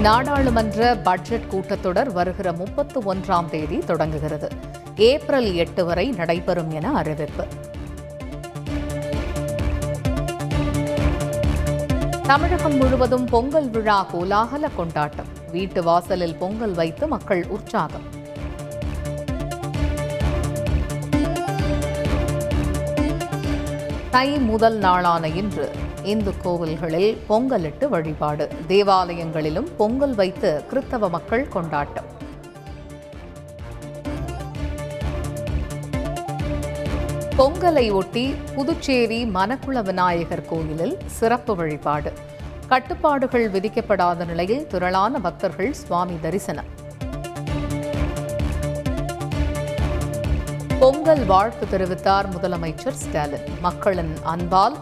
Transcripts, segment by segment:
நாடாளுமன்ற பட்ஜெட் கூட்டத்தொடர் வருகிற முப்பத்து ஒன்றாம் தேதி தொடங்குகிறது. ஏப்ரல் எட்டு வரை நடைபெறும் என அறிவிப்பு. தமிழகம் முழுவதும் பொங்கல் விழா கோலாகல கொண்டாட்டம். வீட்டு வாசலில் பொங்கல் வைத்து மக்கள் உற்சாகம். தை முதல் நாளான இன்று இந்து கோவில்களில் பொங்கலிட்டு வழிபாடு. தேவாலயங்களிலும் பொங்கல் வைத்து கிறித்தவ மக்கள் கொண்டாட்டம். பொங்கலை ஒட்டி புதுச்சேரி மணக்குள விநாயகர் கோயிலில் சிறப்பு வழிபாடு. கட்டுப்பாடுகள் விதிக்கப்படாத நிலையில் திரளான பக்தர்கள் சுவாமி தரிசனம். பொங்கல் வாழ்த்து தெரிவித்தார் முதலமைச்சர் ஸ்டாலின். மக்களின் அன்பால்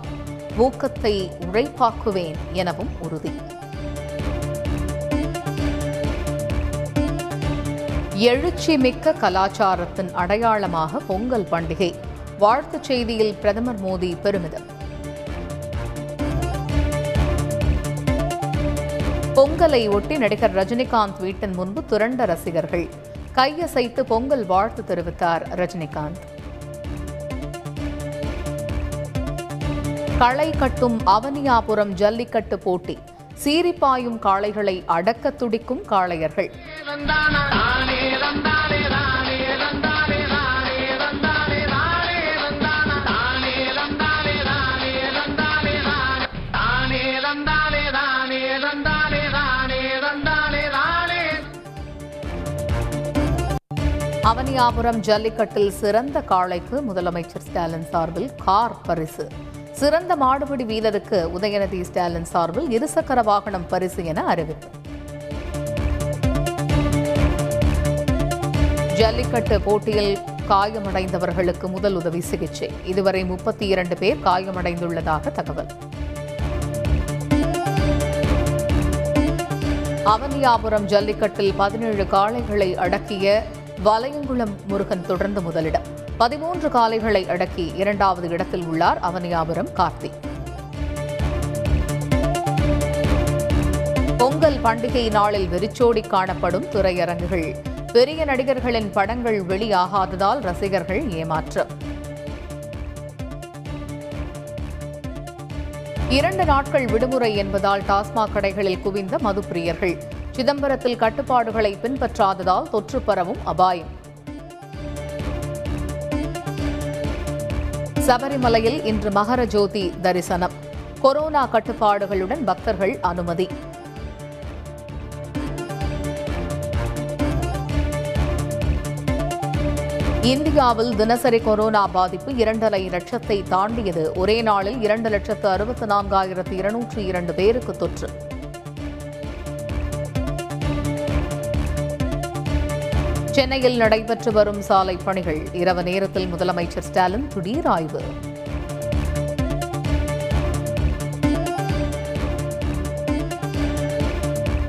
ஊக்கத்தை உழைப்பாக்குவேன் எனவும் உறுதி. எழுச்சி மிக்க கலாச்சாரத்தின் அடையாளமாக பொங்கல் பண்டிகை. வாழ்த்துச் செய்தியில் பிரதமர் மோடி பெருமிதம். பொங்கலை ஒட்டி நடிகர் ரஜினிகாந்த் வீட்டின் முன்பு திரண்ட ரசிகர்கள். கையசைத்து பொங்கல் வாழ்த்து தெரிவித்தார் ரஜினிகாந்த். களை கட்டும் அவனியாபுரம் ஜல்லிக்கட்டு போட்டி. சீரிப்பாயும் காளைகளை அடக்க துடிக்கும் காளையர்கள். அவனியாபுரம் ஜல்லிக்கட்டில் சிறந்த காளைக்கு முதலமைச்சர் ஸ்டாலின் சார்பில் கார் பரிசு. சிறந்த மாடுபிடி வீரருக்கு உதயநிதி ஸ்டாலின் சார்பில் இருசக்கர வாகனம் பரிசு என அறிவிப்பு. ஜல்லிக்கட்டு போட்டியில் காயமடைந்தவர்களுக்கு முதல் உதவி சிகிச்சை. இதுவரை முப்பத்தி இரண்டு பேர் காயமடைந்துள்ளதாக தகவல். அவனியாபுரம் ஜல்லிக்கட்டில் பதினேழு காளைகளை அடக்கிய வலையங்குளம் முருகன் தொடர்ந்து முதலிடம். பதிமூன்று காலைகளை அடக்கி இரண்டாவது இடத்தில் உள்ளார் அவனியாபுரம் கார்த்திக் பொங்கல் பண்டிகை நாளில் வெறிச்சோடி காணப்படும் திரையரங்குகள். பெரிய நடிகர்களின் படங்கள் வெளியாகாததால் ரசிகர்கள் ஏமாற்றம். இரண்டு நாட்கள் விடுமுறை என்பதால் டாஸ்மாக் கடைகளில் குவிந்த மதுப்பிரியர்கள். சிதம்பரத்தில் கட்டுப்பாடுகளை பின்பற்றாததால் தொற்று பரவும் அபாயம். சபரிமலையில் இன்று மகர ஜோதி தரிசனம். கொரோனா கட்டுப்பாடுகளுடன் பக்தர்கள் அனுமதி. இந்தியாவில் தினசரி கொரோனா பாதிப்பு இரண்டரை லட்சத்தை தாண்டியது. ஒரே நாளில் இரண்டு லட்சத்து அறுபத்தி நான்காயிரத்து இருநூற்று இரண்டு பேருக்கு தொற்று. சென்னையில் நடைபெற்று வரும் சாலை பணிகள். இரவு நேரத்தில் முதலமைச்சர் ஸ்டாலின் திடீர் ஆய்வு.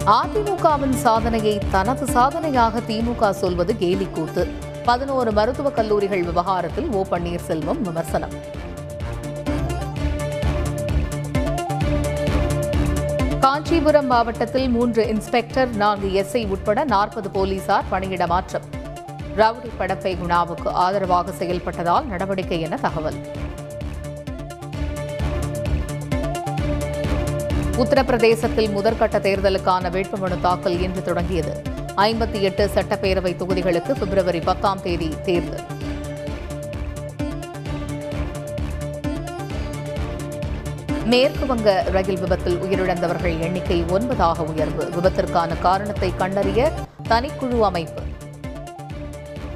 அதிமுகவின் சாதனையை தனது சாதனையாக திமுக சொல்வது கேலிக்கூத்து. பதினோரு மருத்துவக் கல்லூரிகள் விவகாரத்தில் ஓ பன்னீர்செல்வம் விமர்சனம். காஞ்சிபுரம் மாவட்டத்தில் மூன்று இன்ஸ்பெக்டர் நான்கு எஸ்ஐ உட்பட நாற்பது போலீசார் பணியிட மாற்றம். ரவுடி படப்பை குணாவுக்கு ஆதரவாக செயல்பட்டதால் நடவடிக்கை என தகவல். உத்தரப்பிரதேசத்தில் முதற்கட்ட தேர்தலுக்கான வேட்புமனு தாக்கல் இன்று தொடங்கியது. ஐம்பத்தி எட்டு சட்டப்பேரவை தொகுதிகளுக்கு பிப்ரவரி பத்தாம் தேதி தேர்தல். மேற்கு வங்க ரயில் விபத்தில் உயிரிழந்தவர்கள் எண்ணிக்கை ஒன்பதாக உயர்வு. விபத்திற்கான காரணத்தை கண்டறிய தனிக்குழு அமைப்பு